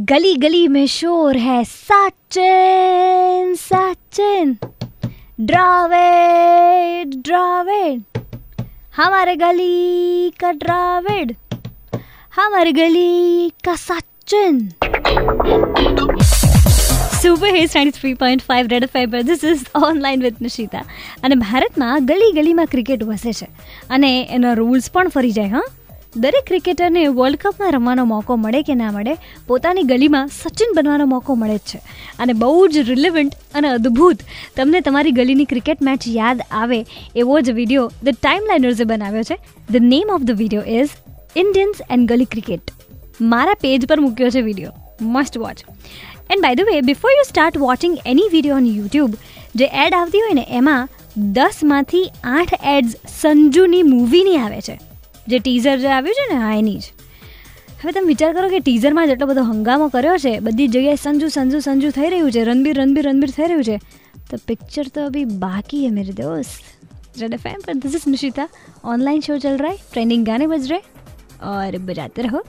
गली गली में शोर है सचिन सचिन ड्राविड ड्राविड हमारे गली का ड्राविड हमारे गली का Sachin super hits ninety three point five Red five પર this is online with Nishita અને ભારતમાં ગલી ગલીમાં ક્રિકેટ વસે છે અને એના રૂલ્સ પણ ફરી જાય હા દરેક ક્રિકેટરને વર્લ્ડ કપમાં રમવાનો મોકો મળે કે ના મળે, પોતાની ગલીમાં સચિન બનવાનો મોકો મળે જ છે. અને બહુ જ રિલેવન્ટ અને અદ્ભુત તમને તમારી ગલીની ક્રિકેટ મેચ યાદ આવે એવો જ વીડિયો ધ ટાઈમ લાઇનર્સે બનાવ્યો છે. The name of the video is Indians and gully cricket મારા પેજ પર મૂક્યો છે video must watch and by the way before you start watching any video on YouTube જે એડ આવતી હોય ને, એમાં દસમાંથી આઠ એડ્સ સંજુની મૂવીની આવે છે. જે ટીઝર જે આવ્યું છે ને હા એની જ હવે તમે વિચાર કરો કે ટીઝરમાં જેટલો બધો હંગામો કર્યો છે બધી જગ્યાએ સંજુ સંજુ સંજુ થઈ રહ્યું છે રણબીર રણબીર રણબીર થઈ રહ્યું છે તો પિક્ચર તો અભી બાકી है मेरे दोस्त रेड एफ पर this is Nishita online show चल रहा है ट्रेंडिंग गाने बज रहे और बजाते रहो